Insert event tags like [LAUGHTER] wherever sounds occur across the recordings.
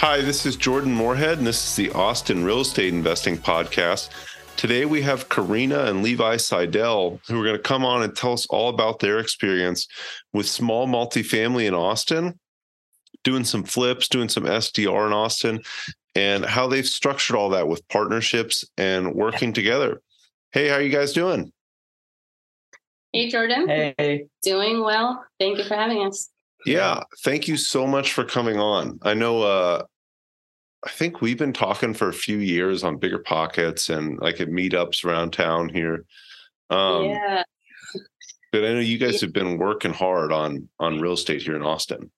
Hi, this is Jordan Moorhead, and this is the Austin Real Estate Investing Podcast. Today we have Karina and Levi Seidel, who are going to come on and tell us all about their experience with small multifamily in Austin, doing some flips, doing some STR in Austin, and how they've structured all that with partnerships and working together. Hey, how are you guys doing? Hey, Jordan. Hey. Doing well. Thank you for having us. Yeah, thank you so much for coming on. I know uh I think we've been talking for a few years on BiggerPockets and like at meetups around town here. Um yeah. but I know you guys have been working hard on on real estate here in Austin.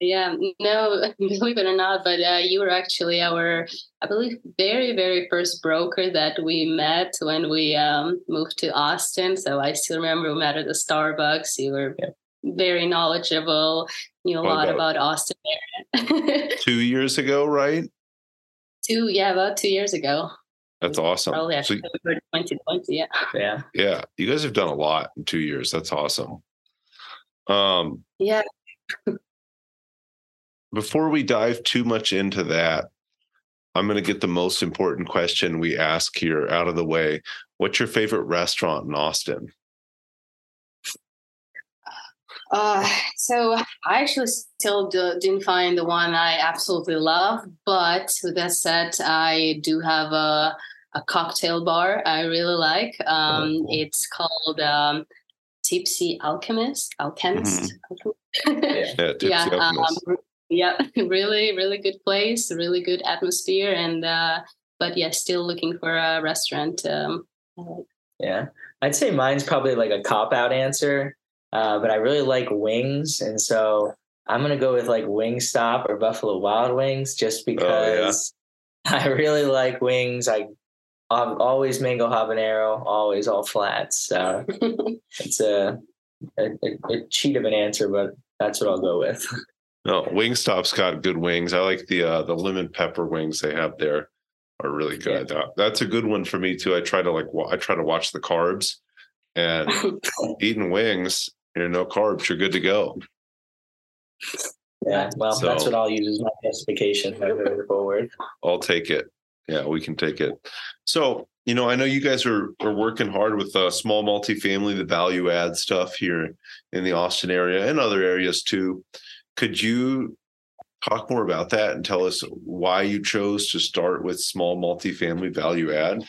Yeah. No, [LAUGHS] believe it or not, but uh, you were actually our, I believe, very, very first broker that we met when we um, moved to Austin. So I still remember we met at the Starbucks. You were Yeah. Very knowledgeable, knew a Oh, lot about- about Austin [LAUGHS] 2 years ago, right? two, yeah, about two years ago. That's awesome. Probably So, 2020. Yeah. Yeah. yeah, you guys have done a lot in 2 years. That's awesome. Um Yeah. before we dive too much into that, I'm going to get the most important question we ask here out of the way. What's your favorite restaurant in Austin? Uh, so I actually still do, didn't find the one I absolutely love, but with that said, I do have a a cocktail bar I really like. Um, cool. It's called um, Tipsy Alchemist. Alchemist. [LAUGHS] Yeah, Tipsy yeah, um, [LAUGHS] yeah, really, really good place, really good atmosphere, and uh, but yeah, still looking for a restaurant. Um, Yeah. I'd say mine's probably like a cop out answer, uh, but I really like wings. And so I'm going to go with like Wingstop or Buffalo Wild Wings just Oh, because [LAUGHS] I really like wings. I I'm always mango habanero, always all flats. So [LAUGHS] it's a, a, a, cheat of an answer, but that's what I'll go with. [LAUGHS] No, Wingstop's got good wings. I like the uh, the lemon pepper wings they have there are really good. Uh, that's a good one for me too. I try to like I try to watch the carbs and eating wings. You're no carbs. You're good to go. Yeah. Well, that's what I'll use as my justification moving forward. I'll take it. Yeah, we can take it. So, you know, I know you guys are are working hard with uh, small multifamily, the value add stuff here in the Austin area and other areas too. Could you talk more about that and tell us why you chose to start with small multifamily value add?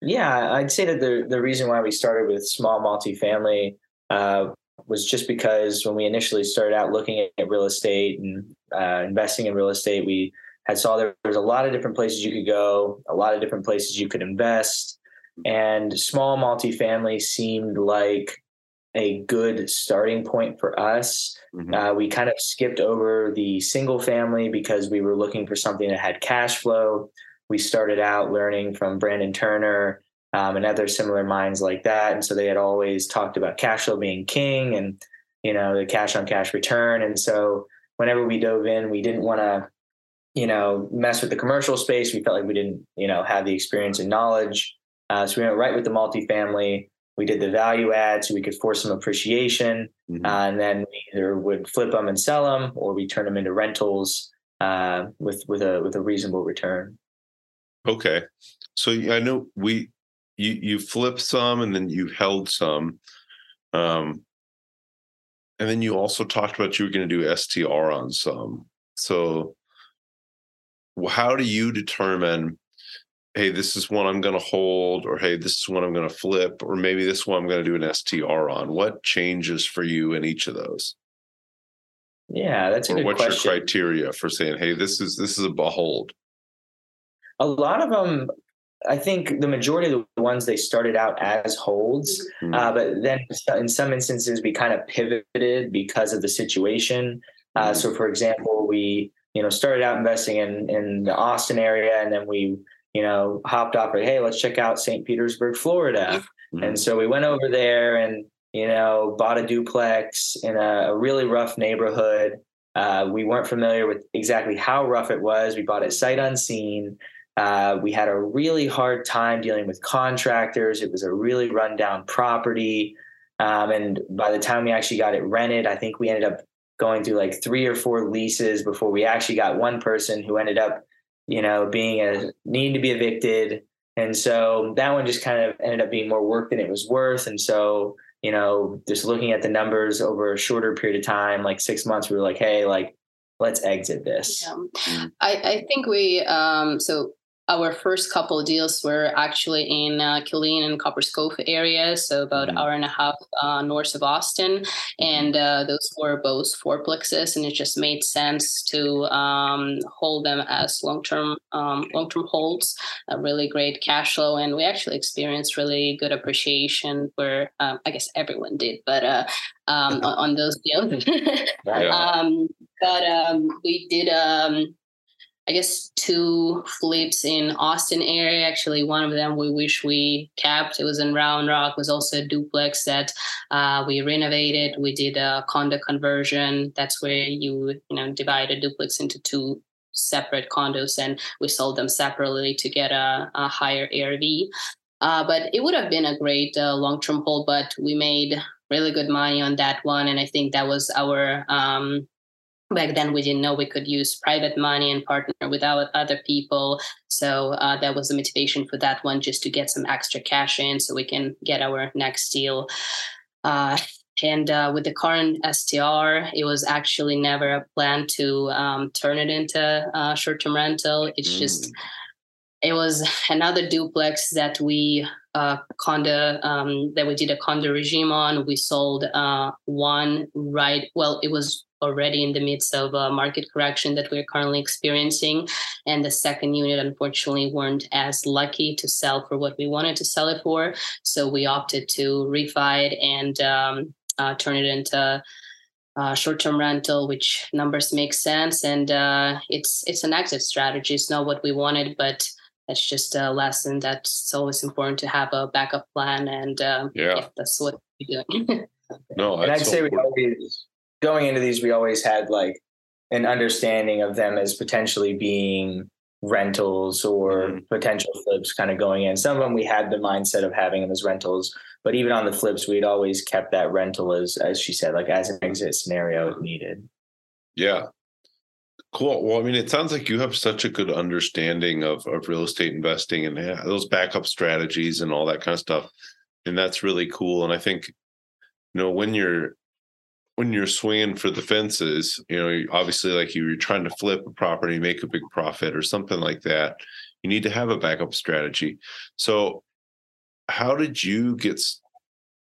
Yeah, I'd say that the the reason why we started with small multifamily uh, was just because when we initially started out looking at real estate and uh, investing in real estate, we had saw there was a lot of different places you could go, a lot of different places you could invest, and small multifamily seemed like a good starting point for us. Mhm. Uh, we kind of skipped over the single family because we were looking for something that had cash flow. We started out learning from Brandon Turner um, and other similar minds like that. And so they had always talked about cash flow being king and, you know, the cash on cash return. And so whenever we dove in, we didn't want to, you know, mess with the commercial space. We felt like we didn't, you know, have the experience and knowledge. Uh, so we went right with the multifamily. We did the value add so we could force some appreciation. Mhm. Uh, and then we either would flip them and sell them, or we turn them into rentals uh, with with a with a reasonable return. Okay. So I know we you you flipped some and then you held some. Um and then you also talked about you were going to do STR on some. So how do you determine hey, this is one I'm going to hold or hey, this is one I'm going to flip or maybe this one I'm going to do an STR on? What changes for you in each of those? Yeah, that's a Or good what's question. your criteria for saying hey, this is this is a behold? A lot of them i think the majority of the ones they started out as holds Hmm. uh, but then in some instances we kind of pivoted because of the situation Uh, so, for example, we you know started out investing in in the Austin area, and then we you know hopped off like, hey, let's check out St. Petersburg, Florida. Mhm. And so we went over there and you know bought a duplex in a, a really rough neighborhood. Uh, we weren't familiar with exactly how rough it was. We bought it sight unseen. Uh, we had a really hard time dealing with contractors. It was a really rundown property. Um, and by the time we actually got it rented, I think we ended up going through like three or four leases before we actually got one person who ended up, you know, being a needing to be evicted. And so that one just kind of ended up being more work than it was worth. And so, you know, just looking at the numbers over a shorter period of time, like six months, we were like, hey, like, let's exit this. Yeah. I, I think we um so our first couple of deals were actually in uh, Killeen and Copperas Cove areas, so about Mhm. hour and a half uh, north of Austin, and uh, those were both fourplexes, and it just made sense to um, hold them as long-term um, long-term holds. A really great cash flow, and we actually experienced really good appreciation. Where um, I guess everyone did, but uh, um, [LAUGHS] on, on those deals. [LAUGHS] Um, but um, we did, um, I guess, two flips in Austin area. Actually, one of them we wish we kept. It was in Round Rock. Was also a duplex that uh, we renovated. We did a condo conversion. That's where you you know divide a duplex into two separate condos, and we sold them separately to get a, a higher ARV. Uh, but it would have been a great uh, long-term hold, but we made really good money on that one, and I think that was our um, back then we didn't know we could use private money and partner with other people so uh, that was the motivation for that one just to get some extra cash in so we can get our next deal uh, and uh, with the current STR, it was actually never a plan to um, turn it into uh, short-term rental. It's just it was another duplex that we uh, condo um, that we did a condo regime on. We sold uh, one right. Well, it was already in the midst of a market correction that we're currently experiencing, and the second unit unfortunately weren't as lucky to sell for what we wanted to sell it for. So we opted to refi it and um, uh, turn it into uh, short-term rental, which numbers make sense, and uh, it's it's an exit strategy. It's not what we wanted, but that's just a lesson that's always important to have a backup plan, and uh, Yeah. that's what we're doing. [LAUGHS] No, and I'd that's say so we important. always going into these, we always had like an understanding of them as potentially being rentals or Mhm. potential flips kind of going in. Some of them we had the mindset of having them as rentals, but even on the flips, we'd always kept that rental as as she said, like as an exit scenario if needed. Yeah. Cool. Well, I mean, it sounds like you have such a good understanding of, of real estate investing and yeah, those backup strategies and all that kind of stuff. And that's really cool. And I think, you know, when you're when you're swinging for the fences, you know, obviously, like you, you're trying to flip a property, make a big profit or something like that, you need to have a backup strategy. So, how did you get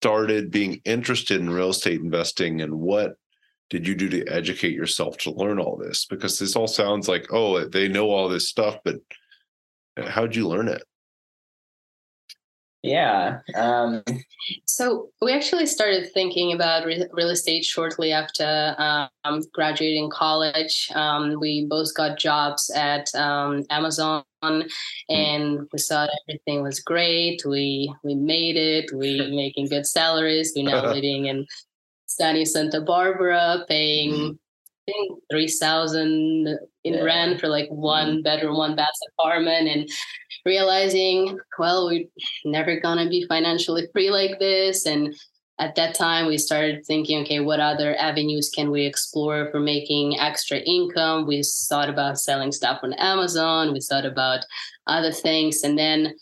started being interested in real estate investing, and what did you do to educate yourself to learn all this? Because this all sounds like, oh, they know all this stuff, but uh, how'd you learn it? Yeah. Um, So we actually started thinking about re- real estate shortly after um, graduating college. Um, we both got jobs at um, Amazon, and we thought everything was great. We we made it. We [LAUGHS] making good salaries. We're now [LAUGHS] living in sunny Santa Barbara, paying. I think three thousand in Yeah. rent for like one bedroom, one bath apartment, and realizing, well, we're never gonna be financially [LAUGHS] free like this. And at that time, we started thinking, okay, what other avenues can we explore for making extra income? We thought about selling stuff on Amazon. We thought about other things, and then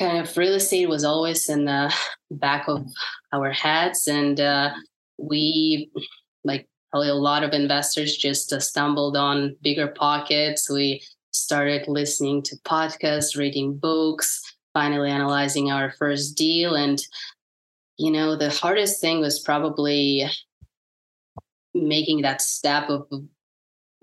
kind of real estate was always in the [SIGHS] back of our heads, and uh, we like a lot of investors just uh, stumbled on BiggerPockets. We started listening to podcasts, reading books, finally analyzing our first deal. And, you know, the hardest thing was probably making that step of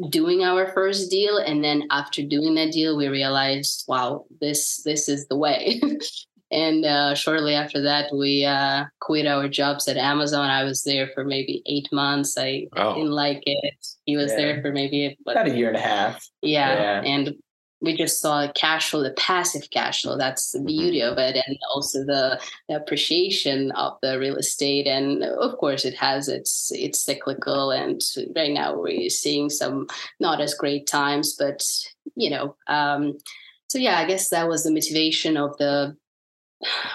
doing our first deal and then after doing that deal we realized wow this this is the way [LAUGHS] and uh, shortly after that, we uh, quit our jobs at Amazon. I was there for maybe eight months. I Wow. didn't like it. He was Yeah. there for maybe what, About a year and a half. yeah. Yeah. and we just saw cash flow, the passive cash flow. That's the beauty of it, and also the, the appreciation of the real estate. And of course, it has its it's cyclical, and right now we're seeing some not as great times, but you know. Um, so yeah, I guess that was the motivation of the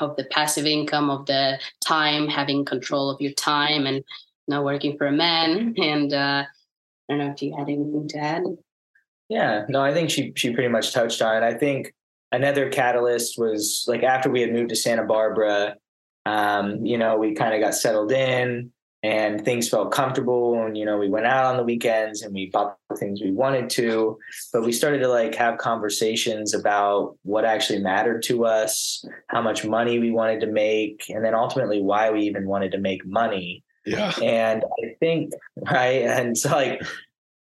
of the passive income of the time, having control of your time, and not working for a man. And uh, I don't know if you had anything to add. Yeah, no, I think she she pretty much touched on it. I think another catalyst was like after we had moved to Santa Barbara, um, you know, we kind of got settled in and things felt comfortable and you know, we went out on the weekends and we bought the things we wanted to, but we started to like have conversations about what actually mattered to us, how much money we wanted to make, and then ultimately why we even wanted to make money. Yeah. And I think, right. And so like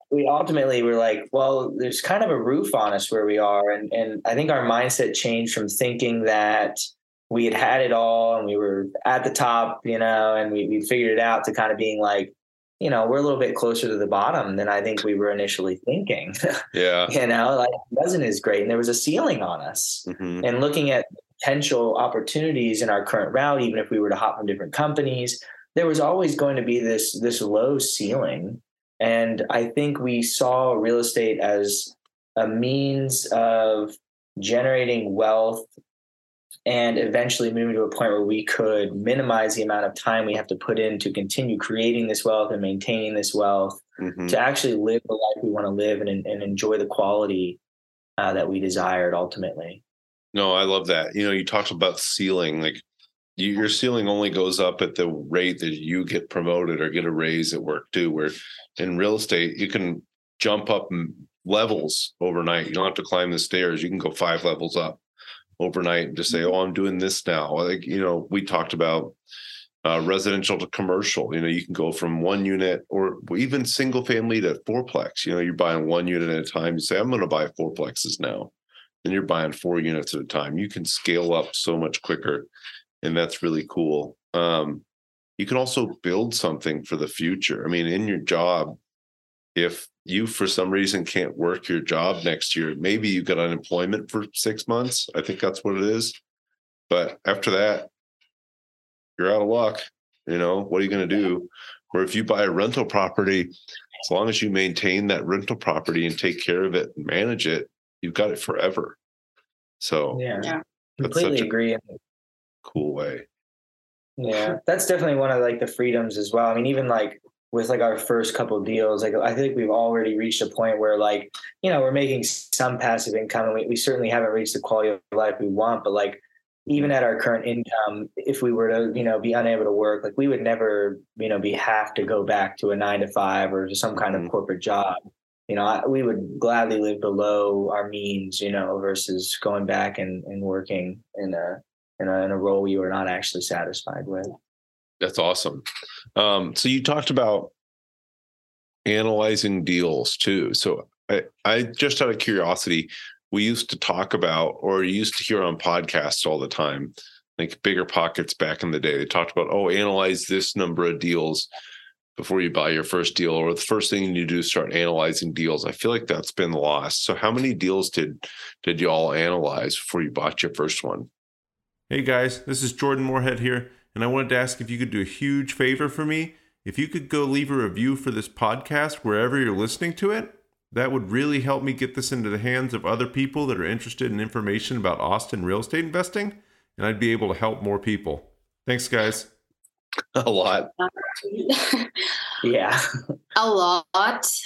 we ultimately were like, well, there's kind of a roof on us where we are. And and I think our mindset changed from thinking that we had had it all and we were at the top, you know, and we, we figured it out to kind of being like, you know, we're a little bit closer to the bottom than I think we were initially thinking. [LAUGHS] Yeah. you know, like it wasn't as great. And there was a ceiling on us Mhm. and looking at potential opportunities in our current route, even if we were to hop from different companies, there was always going to be this this low ceiling. And I think we saw real estate as a means of generating wealth and eventually moving to a point where we could minimize the amount of time we have to put in to continue creating this wealth and maintaining this wealth Mhm. to actually live the life we want to live and, and enjoy the quality uh, that we desired ultimately. No, I love that. You know, you talked about ceiling. Like you, your ceiling only goes up at the rate that you get promoted or get a raise at work too. Where in real estate, you can jump up levels overnight. You don't have to climb the stairs. You can go five levels up overnight and just say, "Oh, I'm doing this now." Like you know, we talked about uh, residential to commercial. You know, you can go from one unit or even single family to fourplex. You know, you're buying one unit at a time. You say, "I'm going to buy fourplexes now." and you're buying four units at a time. You can scale up so much quicker, and that's really cool. Um, you can also build something for the future. I mean, in your job, if you for some reason can't work your job next year, maybe you got unemployment for six months. I think that's what it is. But after that, you're out of luck. You know, what are you going to do? Or if you buy a rental property, as long as you maintain that rental property and take care of it and manage it, you've got it forever. So Yeah, Yeah. That's completely a- agree. cool way. Yeah, that's definitely one of like the freedoms as well. I mean, even like with like our first couple of deals, like I think we've already reached a point where like you know we're making some passive income, and we, we certainly haven't reached the quality of life we want. But like even at our current income, if we were to you know be unable to work, like we would never you know be have to go back to a nine to five or to some kind of mm-hmm. corporate job. You know, I, we would gladly live below our means, you know, versus going back and, and working in a in a, in a role you are not actually satisfied with. That's awesome. Um, so you talked about analyzing deals too. So I, I just out of curiosity, we used to talk about or used to hear on podcasts all the time, like BiggerPockets back in the day. They talked about, oh, analyze this number of deals before you buy your first deal, or the first thing you do is start analyzing deals. I feel like that's been lost. So how many deals did did y'all analyze before you bought your first one? Hey guys, this is Jordan Moorhead here, and I wanted to ask if you could do a huge favor for me. If you could go leave a review for this podcast wherever you're listening to it, that would really help me get this into the hands of other people that are interested in information about Austin real estate investing, and I'd be able to help more people. Thanks, guys. [LAUGHS] A lot. [LAUGHS] Yeah. a lot.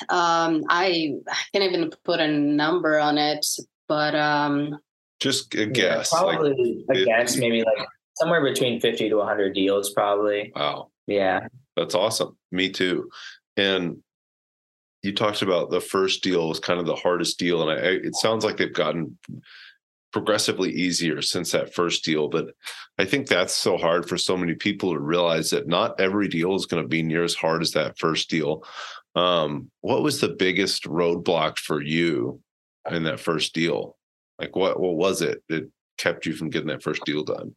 Um, I, I can't even put a number on it, but um, Just a Yeah, guess. like, probably a 50. guess, maybe like somewhere between 50 to 100 deals, probably. wow. Yeah. That's awesome. Me too. And you talked about the first deal was kind of the hardest deal, and I, I- it sounds like they've gotten progressively easier since that first deal. But I think that's so hard for so many people to realize that not every deal is going to be near as hard as that first deal. Um, what was the biggest roadblock for you in that first deal? Like what what was it? that kept you from getting that first deal done?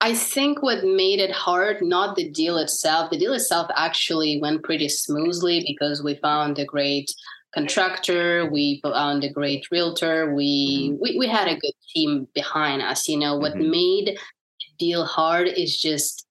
I think what made it hard, not the deal itself. The deal itself actually went pretty smoothly because we found a great contractor, we found a great realtor, we we, we had a good team behind us. You know, what Mhm. made deal hard is just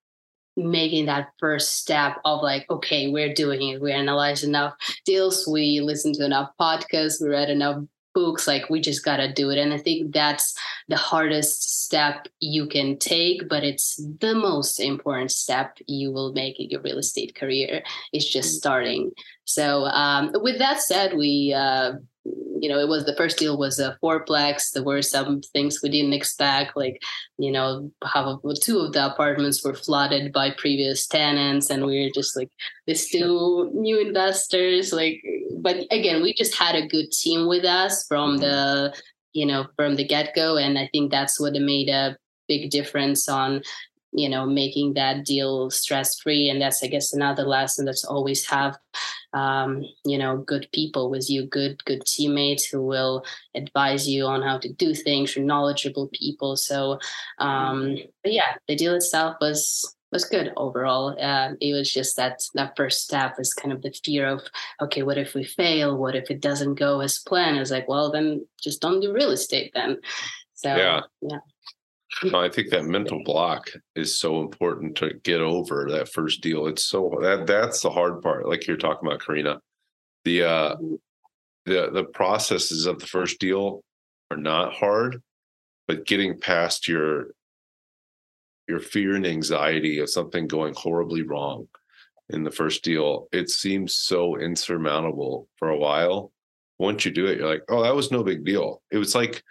making that first step of like, okay, we're doing it. We analyzed enough deals, we listened to enough podcasts, we read enough books, like we just gotta do it. And I think that's the hardest step you can take, but it's the most important step you will make in your real estate career. It's just starting. So um, with that said, we uh, you know it was the first deal was a fourplex. There were some things we didn't expect, like you know how two of the apartments were flooded by previous tenants, and we were just like these two new investors. Like, but again, we just had a good team with us from mm-hmm. the you know from the get go, and I think that's what made a big difference on you know making that deal stress free and that's i guess another lesson that's always have um, you know good people with you good good teammates who will advise you on how to do things or knowledgeable people. So um but yeah the deal itself was was good overall. Uh, it was just that that first step was kind of the fear of okay what if we fail? What if it doesn't go as planned? I was like well then just don't do real estate then. So Yeah. yeah No, I think that mental block is so important to get over that first deal. It's so that that's the hard part. Like you're talking about, Karina. The uh the the processes of the first deal are not hard, but getting past your your fear and anxiety of something going horribly wrong in the first deal, it seems so insurmountable for a while. Once you do it, you're like, oh, that was no big deal. It was like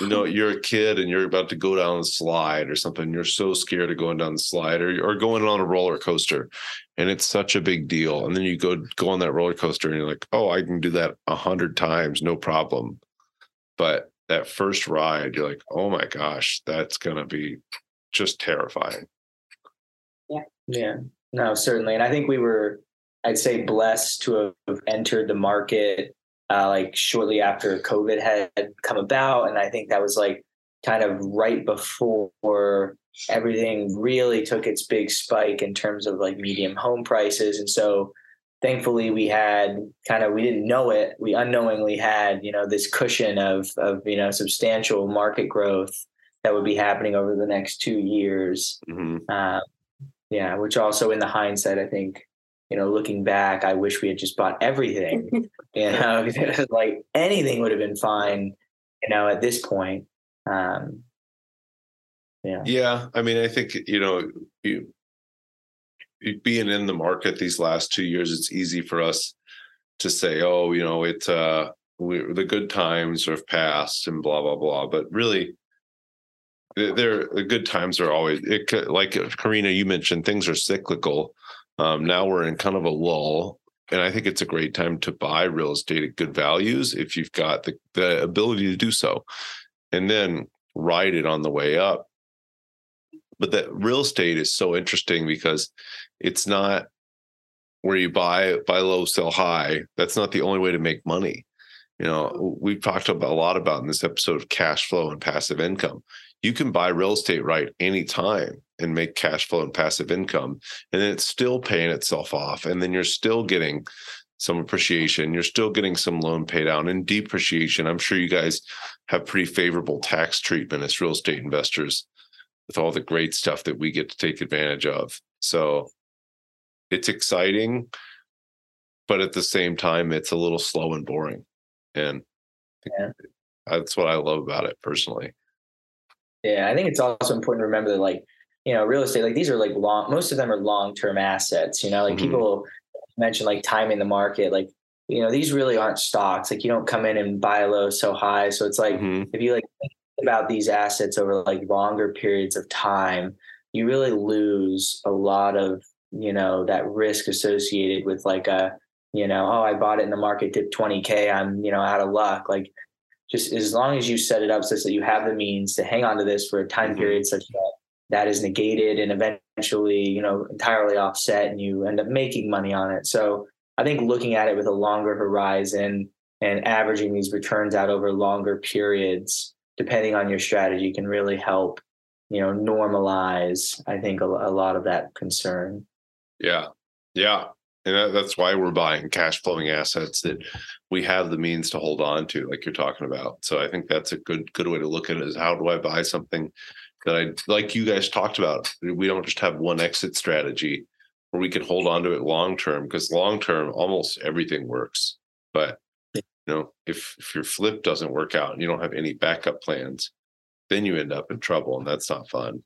you know you're a kid and you're about to go down the slide or something you're so scared of going down the slide or, or going on a roller coaster and it's such a big deal and then you go go on that roller coaster and you're like oh i can do that a hundred times no problem but that first ride you're like oh my gosh that's gonna be just terrifying Yeah, Yeah. no, certainly. And I think we were, I'd say, blessed to have entered the market uh, like shortly after COVID had come about. And I think that was like kind of right before everything really took its big spike in terms of like medium home prices. And so thankfully we had kind of, we didn't know it, we unknowingly had, you know, this cushion of, of, you know, substantial market growth that would be happening over the next two years. Mhm. Um, yeah, which also in the hindsight, I think, you know, looking back, I wish we had just bought everything. [LAUGHS] you know, [LAUGHS] because like anything would have been fine, you know, at this point. Um, yeah. yeah i mean i think you know you, you being in the market these last two years it's easy for us to say oh you know it uh we, the good times have passed and blah blah blah but really they're the good times are always it like karina you mentioned things are cyclical um now we're in kind of a lull and i think it's a great time to buy real estate at good values if you've got the, the ability to do so and then ride it on the way up. But that real estate is so interesting because it's not where you buy buy low sell high. That's not the only way to make money. You know we've talked about a lot about in this episode of cash flow and passive income you can buy real estate right anytime and make cash flow and passive income and then it's still paying itself off and then you're still getting some appreciation you're still getting some loan pay down and depreciation i'm sure you guys have pretty favorable tax treatment as real estate investors with all the great stuff that we get to take advantage of. So it's exciting, but at the same time, it's a little slow and boring. And Yeah. that's what I love about it personally. Yeah. I think it's also important to remember that, like, you know, real estate, like these are like long, most of them are long term assets. You know, like Mhm. people mention like timing the market, like, you know, these really aren't stocks. Like, you don't come in and buy low so high. So it's like, Mhm. if you like think about these assets over like longer periods of time, you really lose a lot of, you know, that risk associated with like a, you know, oh, I bought it in the market, dipped 20K, I'm, you know, out of luck. Like just as long as you set it up such that you have the means to hang on to this for a time Mhm. period such that that is negated and eventually, you know, entirely offset and you end up making money on it. So I think looking at it with a longer horizon and averaging these returns out over longer periods depending on your strategy, can really help, you know, normalize. I think a, a lot of that concern. Yeah, yeah, and that, that's why we're buying cash flowing assets that we have the means to hold on to, like you're talking about. So I think that's a good good way to look at it. Is how do I buy something that I like? You guys talked about. We don't just have one exit strategy where we can hold on to it long term because long term almost everything works. But you know, if if your flip doesn't work out and you don't have any backup plans, then you end up in trouble, and that's not fun.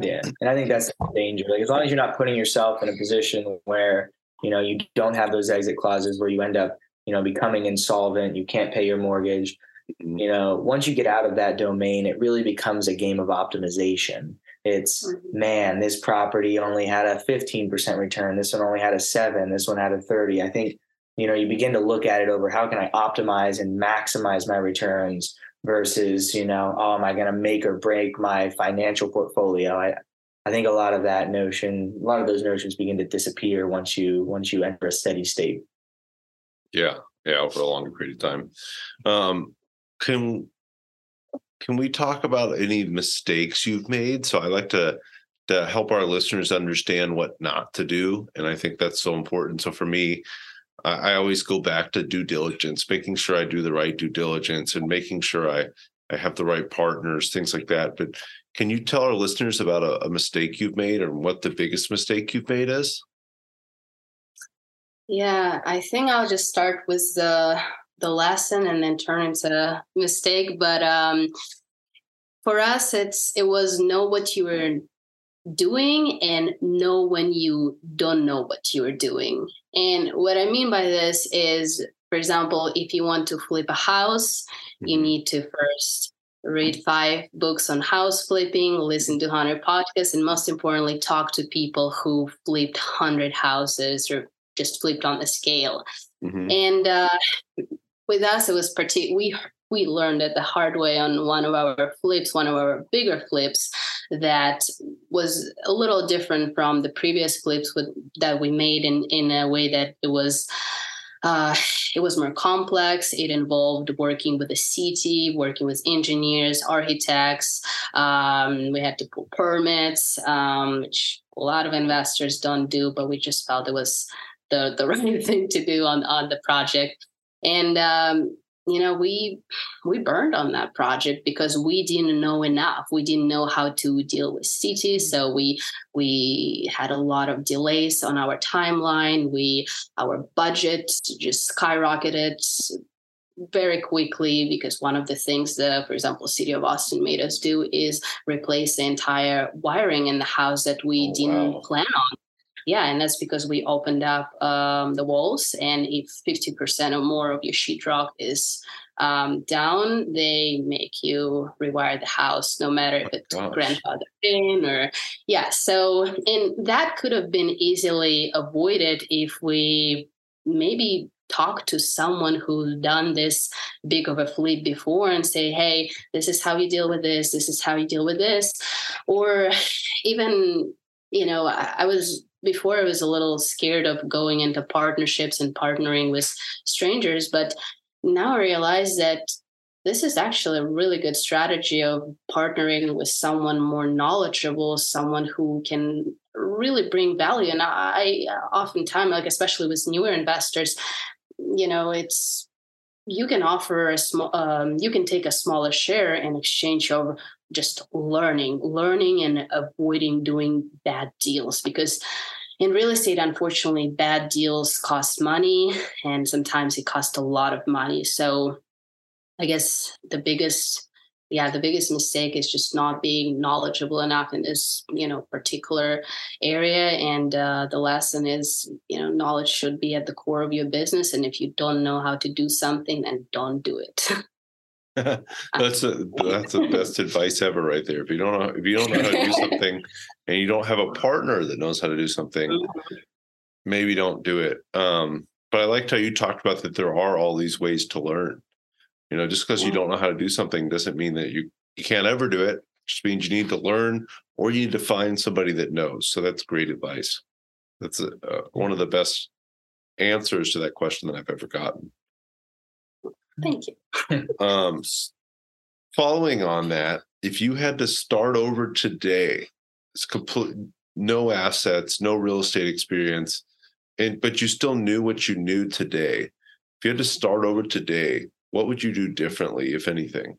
Yeah, and I think that's the danger. Like as long as you're not putting yourself in a position where you know you don't have those exit clauses where you end up you know becoming insolvent, you can't pay your mortgage. Mhm. You know, once you get out of that domain, it really becomes a game of optimization. It's Mhm. man, this property only had a 15% return. This one only had a seven. This one had a 30. I think, you know, you begin to look at it over how can I optimize and maximize my returns versus, you know, oh, am I going to make or break my financial portfolio? I, I think a lot of that notion, a lot of those notions begin to disappear once you once you enter a steady state. Yeah, yeah, over a longer period of time. Um, can can we talk about any mistakes you've made? So I like to to help our listeners understand what not to do, and I think that's so important. So for me, I, I always go back to due diligence, making sure I do the right due diligence, and making sure I I have the right partners, things like that. But can you tell our listeners about a, a mistake you've made, or what the biggest mistake you've made is? Yeah, I think I'll just start with the the lesson and then turn into a mistake. But um, for us, it's it was know what you were doing and know when you don't know what you are doing. And what I mean by this is, for example, if you want to flip a house, you Mhm. need to first read five books on house flipping, listen to 100 podcasts, and most importantly, talk to people who flipped 100 houses or just flipped on the scale. Mhm. And uh, with us, it was pretty. We we learned it the hard way on one of our flips, one of our bigger flips, that was a little different from the previous flips with, that we made in in a way that it was. Uh, it was more complex. It involved working with the city, working with engineers, architects. Um, we had to pull permits, um, which a lot of investors don't do, but we just felt it was the the [LAUGHS] right thing to do on on the project and um you know we we burned on that project because we didn't know enough. We didn't know how to deal with cities so we we had a lot of delays on our timeline. We our budget just skyrocketed very quickly because one of the things that for example city of austin made us do is replace the entire wiring in the house that we Oh, didn't wow. plan on yeah, and that's because we opened up um, the walls, and if fifty percent or more of your sheetrock is um, down, they make you rewire the house, no matter if it's gosh. grandfather in or yeah. So, and that could have been easily avoided if we maybe talk to someone who's done this big of a flip before and say, hey, this is how you deal with this, this is how you deal with this, or even you know, I, I was before I was a little scared of going into partnerships and partnering with strangers, but now I realize that this is actually a really good strategy of partnering with someone more knowledgeable, someone who can really bring value. And I oftentimes, like especially with newer investors, you know, it's you can offer a small, um, you can take a smaller share in exchange of just learning, learning and avoiding doing bad deals because in real estate, unfortunately, bad deals cost money and sometimes it costs a lot of money. So I guess the biggest yeah the biggest mistake is just not being knowledgeable enough in this you know particular area. And uh, the lesson is you know knowledge should be at the core of your business. And if you don't know how to do something then don't do it. [LAUGHS] [LAUGHS] That's a, that's the best advice ever right there. If you don't know if you don't know how to do [LAUGHS] something and you don't have a partner that knows how to do something maybe don't do it. Um but i liked how you talked about that there are all these ways to learn you know just because you don't know how to do something doesn't mean that you you can't ever do it it. just means you need to learn or you need to find somebody that knows so that's great advice that's a, uh, one of the best answers to that question that i've ever gotten thank you [LAUGHS] um following on that, if you had to start over today, it's complete no assets, no real estate experience, and but you still knew what you knew today. If you had to start over today, what would you do differently, if anything?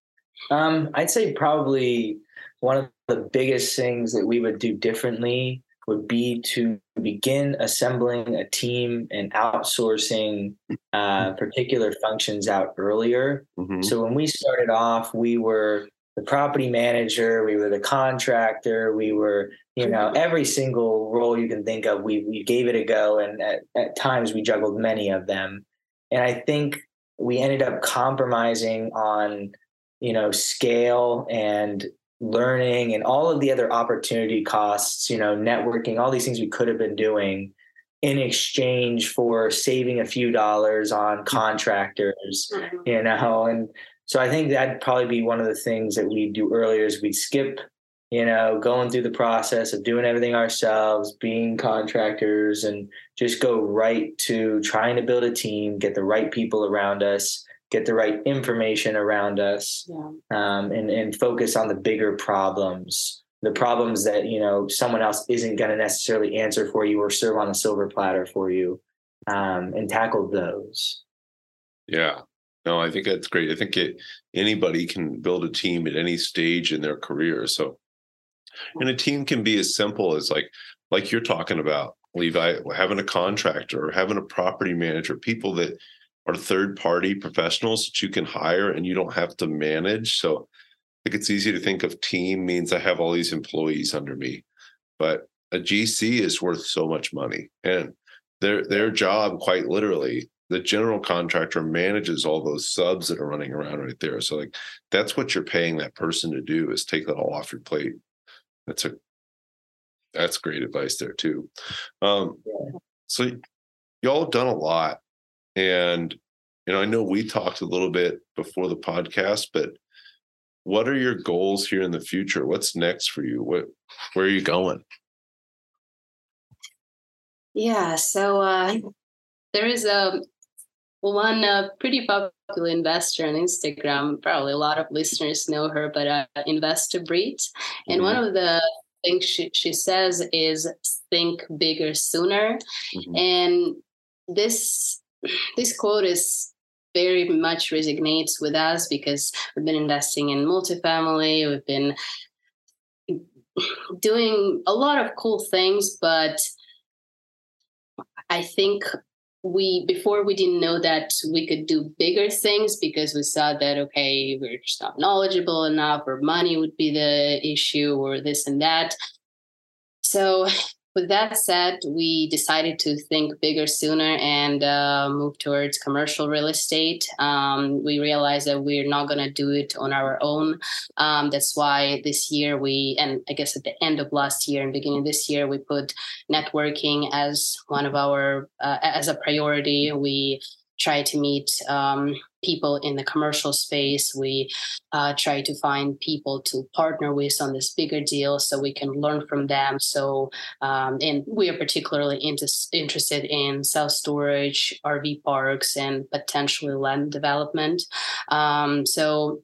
Um, I'd say probably one of the biggest things that we would do differently would be to begin assembling a team and outsourcing uh, particular functions out earlier. Mm-hmm. So when we started off, we were the property manager, we were the contractor, we were, you know, every single role you can think of, we we gave it a go, and at, at times we juggled many of them. And I think we ended up compromising on you know scale and learning and all of the other opportunity costs you know networking all these things we could have been doing in exchange for saving a few dollars on mm-hmm. contractors mm-hmm. you know and so i think that'd probably be one of the things that we do earlier is we'd skip you know going through the process of doing everything ourselves being contractors and just go right to trying to build a team get the right people around us get the right information around us yeah. um, and, and focus on the bigger problems. The problems that you know someone else isn't going to necessarily answer for you or serve on a silver platter for you um, and tackle those. Yeah. No i think that's great. I think it, anybody can build a team at any stage in their career so. And a team can be as simple as like like you're talking about levi having a contractor or having a property manager people that are third party professionals that you can hire and you don't have to manage. So I think it's easy to think of team means I have all these employees under me, but a GC is worth so much money and their their job quite literally the general contractor manages all those subs that are running around right there. So like that's what you're paying that person to do is take that all off your plate. That's a that's great advice there too. Um, so y'all have done a lot and you know, I know we talked a little bit before the podcast, but what are your goals here in the future? What's next for you? What where are you going? Yeah, so uh, there is a one uh, pretty popular investor on Instagram. Probably a lot of listeners know her, but uh, Investor Brit. And mm-hmm. one of the things she, she says is think bigger sooner. Mm-hmm. And this this quote is very much resonates with us because we've been investing in multifamily, we've been doing a lot of cool things, but I think we before we didn't know that we could do bigger things because we saw that okay we're just not knowledgeable enough or money would be the issue or this and that. So with that said, we decided to think bigger sooner and uh, move towards commercial real estate. Um, we realized that we're not going to do it on our own. Um, that's why this year we, and I guess at the end of last year and beginning this year, we put networking as one of our, uh, as a priority. We try to meet um, people in the commercial space. We uh, try to find people to partner with on this bigger deal so we can learn from them. So, um, and we are particularly inter- interested in self storage, RV parks, and potentially land development. Um, so,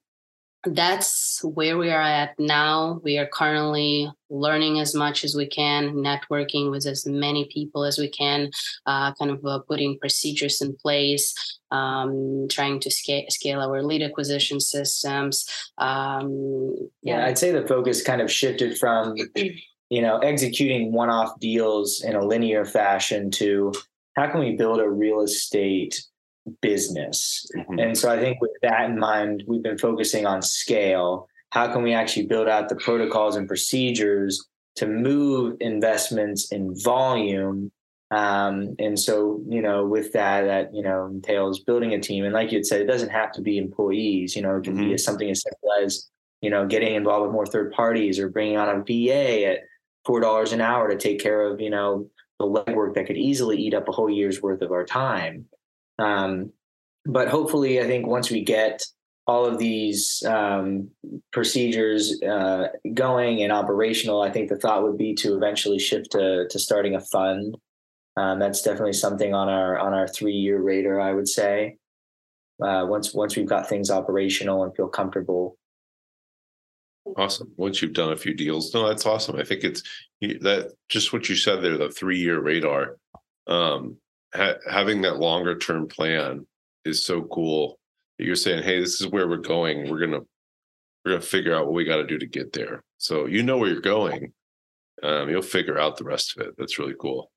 that's where we are at now. We are currently learning as much as we can, networking with as many people as we can, uh, kind of uh, putting procedures in place, um, trying to scale, scale our lead acquisition systems. Um, yeah. yeah, I'd say the focus kind of shifted from, [CLEARS THROAT] you know, executing one-off deals in a linear fashion to how can we build a real estate business. Mm-hmm. And so I think with that in mind, we've been focusing on scale. How can we actually build out the protocols and procedures to move investments in volume? Um, and so, you know, with that, that, you know, entails building a team. And like you'd said, it doesn't have to be employees, you know, it can mm-hmm. be something as simple as you know, getting involved with more third parties or bringing on a VA at four dollars an hour to take care of, you know, the legwork that could easily eat up a whole year's worth of our time. Um, but hopefully, I think once we get all of these um, procedures uh, going and operational, I think the thought would be to eventually shift to to starting a fund. Um, that's definitely something on our on our three year radar, I would say. Uh, once once we've got things operational and feel comfortable. Awesome. Once you've done a few deals, no, that's awesome. I think it's that just what you said there, the three year radar. Um, ha- having that longer term plan is so cool. You're saying, hey, this is where we're going. We're gonna we're gonna figure out what we got to do to get there. So you know where you're going. Um, you'll figure out the rest of it. That's really cool.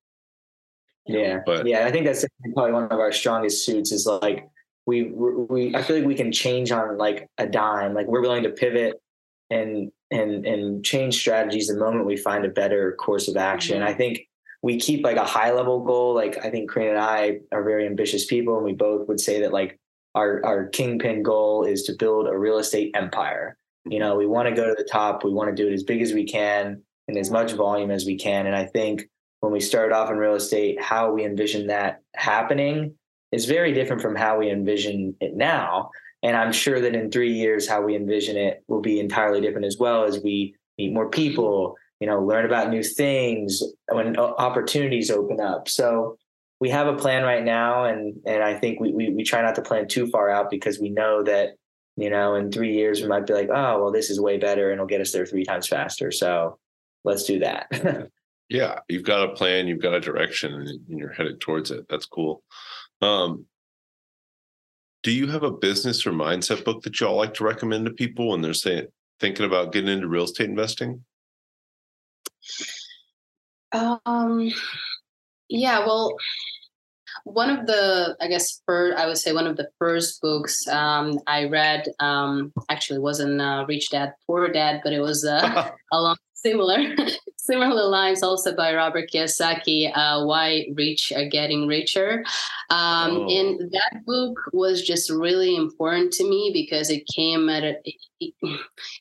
Yeah, but yeah, I think that's probably one of our strongest suits. Is like we we I feel like we can change on like a dime. Like we're willing to pivot and and and change strategies the moment we find a better course of action. Mm-hmm. I think we keep like a high level goal. Like I think Karina and I are very ambitious people, and we both would say that like our our kingpin goal is to build a real estate empire. You know, we want to go to the top. We want to do it as big as we can and as much volume as we can. And I think when we started off in real estate, how we envision that happening is very different from how we envision it now. And I'm sure that in three years, how we envision it will be entirely different as well as we meet more people, you know, learn about new things when opportunities open up. So we have a plan right now, and and I think we, we we try not to plan too far out because we know that you know in three years we might be like, oh well, this is way better and it'll get us there three times faster. So let's do that. [LAUGHS] yeah, you've got a plan, you've got a direction, and you're headed towards it. That's cool. Um, do you have a business or mindset book that y'all like to recommend to people when they're saying thinking about getting into real estate investing? Um, yeah, well, one of the, I guess, first, I would say one of the first books um, I read um, actually wasn't uh, Rich Dad Poor Dad, but it was uh, [LAUGHS] along [LAUGHS] similar similar lines also by Robert Kiyosaki, uh, Why Rich Are Getting Richer. Um, oh. And that book was just really important to me because it came at a, he,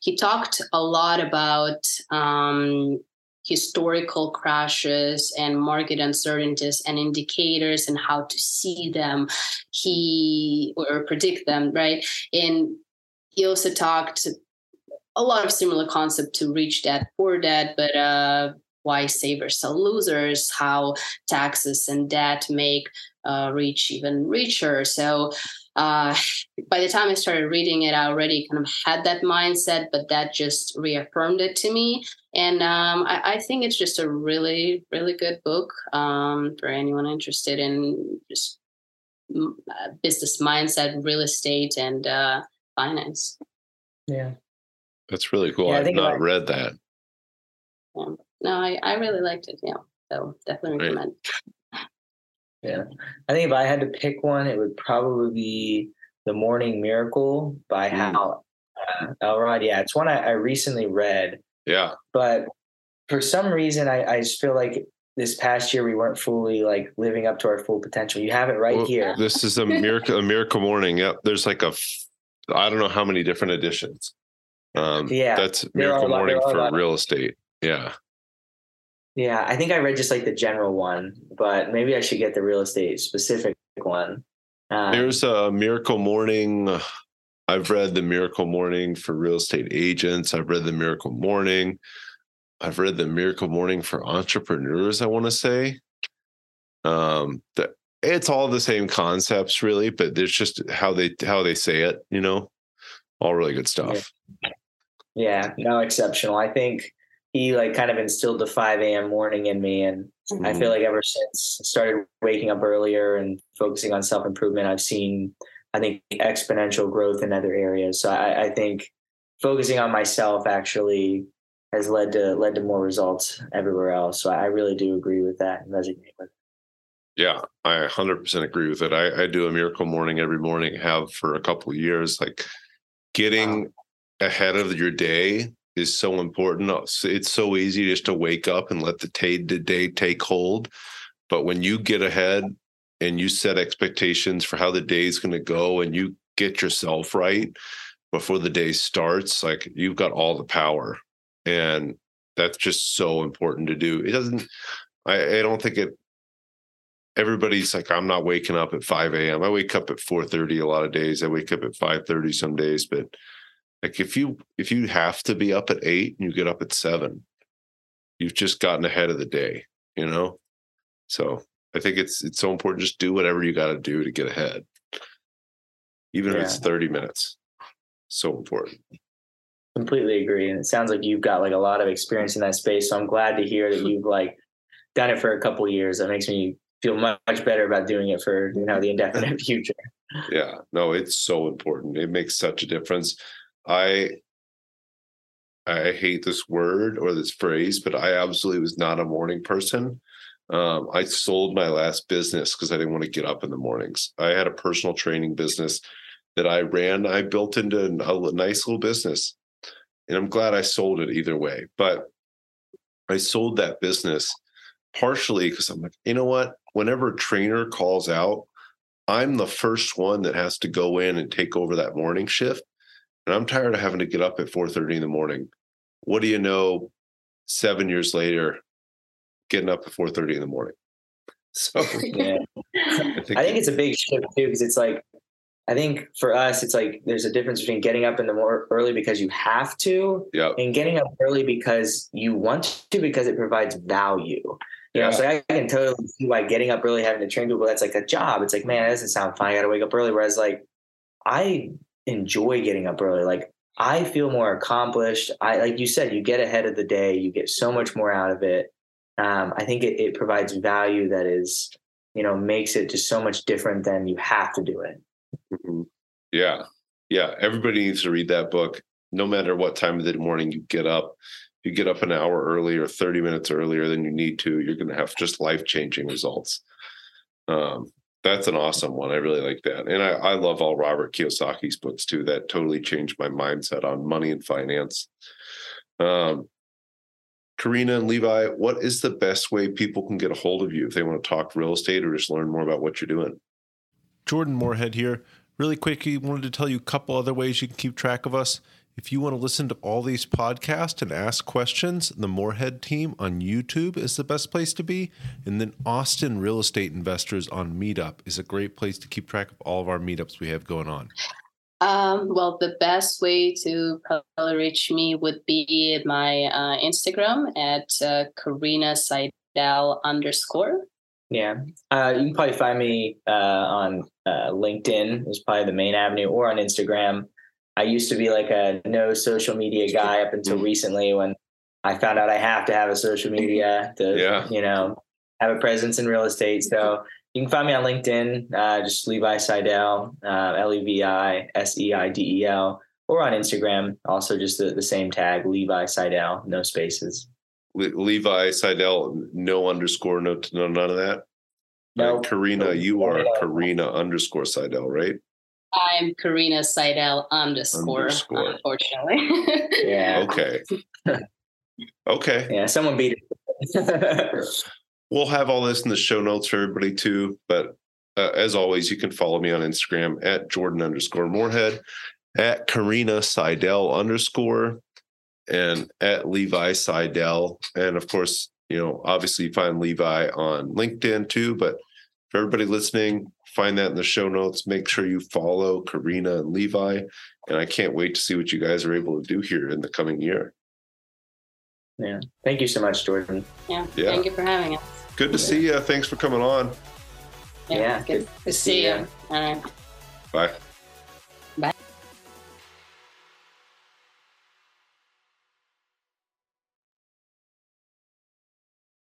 he talked a lot about um, historical crashes and market uncertainties and indicators and how to see them he or predict them right? And he also talked a lot of similar concept to rich dad poor dad but uh why savers sell losers how taxes and debt make uh, rich even richer. So uh, by the time i started reading it i already kind of had that mindset but that just reaffirmed it to me and um, I, I, think it's just a really really good book um, for anyone interested in just uh, business mindset real estate and uh, finance yeah that's really cool. Yeah, I've not I, read that. Yeah. No, I, I really liked it. Yeah. So definitely recommend. Yeah. I think if I had to pick one, it would probably be The Morning Miracle by mm. Hal uh, Elrod. Yeah. It's one I, I recently read. Yeah. But for some reason, I, I just feel like this past year we weren't fully like living up to our full potential. You have it right well, here. [LAUGHS] This is a miracle, a miracle morning. Yep. There's like a, I don't know how many different editions. Um, yeah, that's Miracle Morning for real estate. Yeah. Yeah, I think I read just like the general one, but maybe I should get the real estate specific one. Um, There's a Miracle Morning. I've read the Miracle Morning for real estate agents. I've read the Miracle Morning. I've read the Miracle Morning for entrepreneurs. I want to say, um, the, it's all the same concepts, really, but it's just how they how they say it. You know, all really good stuff. Yeah. Yeah, no exceptional. I think he like kind of instilled the 5 a.m. morning in me. And mm-hmm. I feel mm-hmm. like ever since I started waking up earlier and focusing on self improvement, I've seen, I think, exponential growth in other areas. So I, I, think focusing on myself actually has led to led to more results everywhere else. So I really do agree with that and resonate with it. Yeah, I 100% agree with it. I, I do a miracle morning every morning, have for a couple of years. Like getting wow ahead of your day is so important. Uh, it's so easy just to wake up and let the day take hold. But when you get ahead and you set expectations for how the day is going to go and you get yourself right, before the day starts, like you've got all the power. And that's just so important to do. It doesn't, I, I don't think it, everybody's like, I'm not waking up at 5 a.m. I wake up at 4:30 a lot of days. I wake up at 5:30 some days, but like if you if you have to be up at eight and you get up at seven, you've just gotten ahead of the day, you know? So I think it's it's so important. Just do whatever you got to do to get ahead. Even if it's 30 minutes. So important. Completely agree. And it sounds like you've got like a lot of experience in that space. So I'm glad to hear that you've like done it for a couple years. That makes me feel much better about doing it for you know the [LAUGHS] indefinite [LAUGHS] future. Yeah, no, it's so important. It makes such a difference. I I hate this word or this phrase, but I absolutely was not a morning person. Um, I sold my last business because I didn't want to get up in the mornings. I had a personal training business that I ran. I built into a nice little business, and I'm glad I sold it either way. But I sold that business partially because I'm like, you know what? Whenever a trainer calls out, I'm the first one that has to go in and take over that morning shift. And I'm tired of having to get up at 4:30 in the morning. What do you know? Seven years later, getting up at 4:30 in the morning. [LAUGHS] So [LAUGHS] yeah. I think, I think it's a big shift too, because it's like I think for us, it's like there's a difference between getting up in the more early because you have to, yep. and getting up early because you want to because it provides value. You know, so I, I can totally see why getting up early, having to train people, that's like a job. It's like, man, that doesn't sound fun. I got to wake up early. Whereas, like, I enjoy getting up early. Like, I feel more accomplished. I, like you said, you get ahead of the day. You get so much more out of it. Um, I think it, it provides value that is, you know, makes it just so much different than you have to do it. Mm-hmm. Yeah. Yeah. Everybody needs to read that book. No matter what time of the morning you get up, you get up an hour early or 30 minutes earlier than you need to, you're going to have just life changing results. Um, that's an awesome one. I really like that. And I, I love all Robert Kiyosaki's books too. That totally changed my mindset on money and finance. Um, Karina and Levi, what is the best way people can get a hold of you if they want to talk real estate or just learn more about what you're doing? Jordan Moorhead here. Really quickly, wanted to tell you a couple other ways you can keep track of us. If you want to listen to all these podcasts and ask questions, the Moorhead team on YouTube is the best place to be. And then Austin Real Estate Investors on Meetup is a great place to keep track of all of our meetups we have going on. Um, well, the best way to probably reach me would be my uh, Instagram at uh, Karina Seidel underscore. Yeah, uh, you can probably find me uh, on uh, LinkedIn is probably the main avenue, or on Instagram. I used to be like a no social media guy up until mm-hmm. recently when I found out I have to have a social media to, yeah. you know, have a presence in real estate. So you can find me on LinkedIn, uh, just Levi Seidel, uh, L E V I S E I D E L, or on Instagram, also just the, the same tag, Levi Seidel, no spaces. Le- Levi Seidel, no underscore, no, no none of that. No, right, Karina, you are Karina underscore Seidel, right? I'm Karina Seidel underscore, underscore. unfortunately. [LAUGHS] yeah. Okay. [LAUGHS] okay. Yeah, someone beat it. [LAUGHS] we'll have all this in the show notes for everybody too. But uh, as always, you can follow me on Instagram at Jordan underscore Moorhead, at Karina Seidel underscore, and at Levi Seidel. And of course, you know, obviously you find Levi on LinkedIn too. But for everybody listening, find that in the show notes. Make sure you follow Karina and Levi. And I can't wait to see what you guys are able to do here in the coming year. Yeah. Thank you so much, Jordan. Yeah. yeah. Thank you for having us. Good to see you. Thanks for coming on. Yeah. yeah good, good to see you. you. All right. Bye. Bye.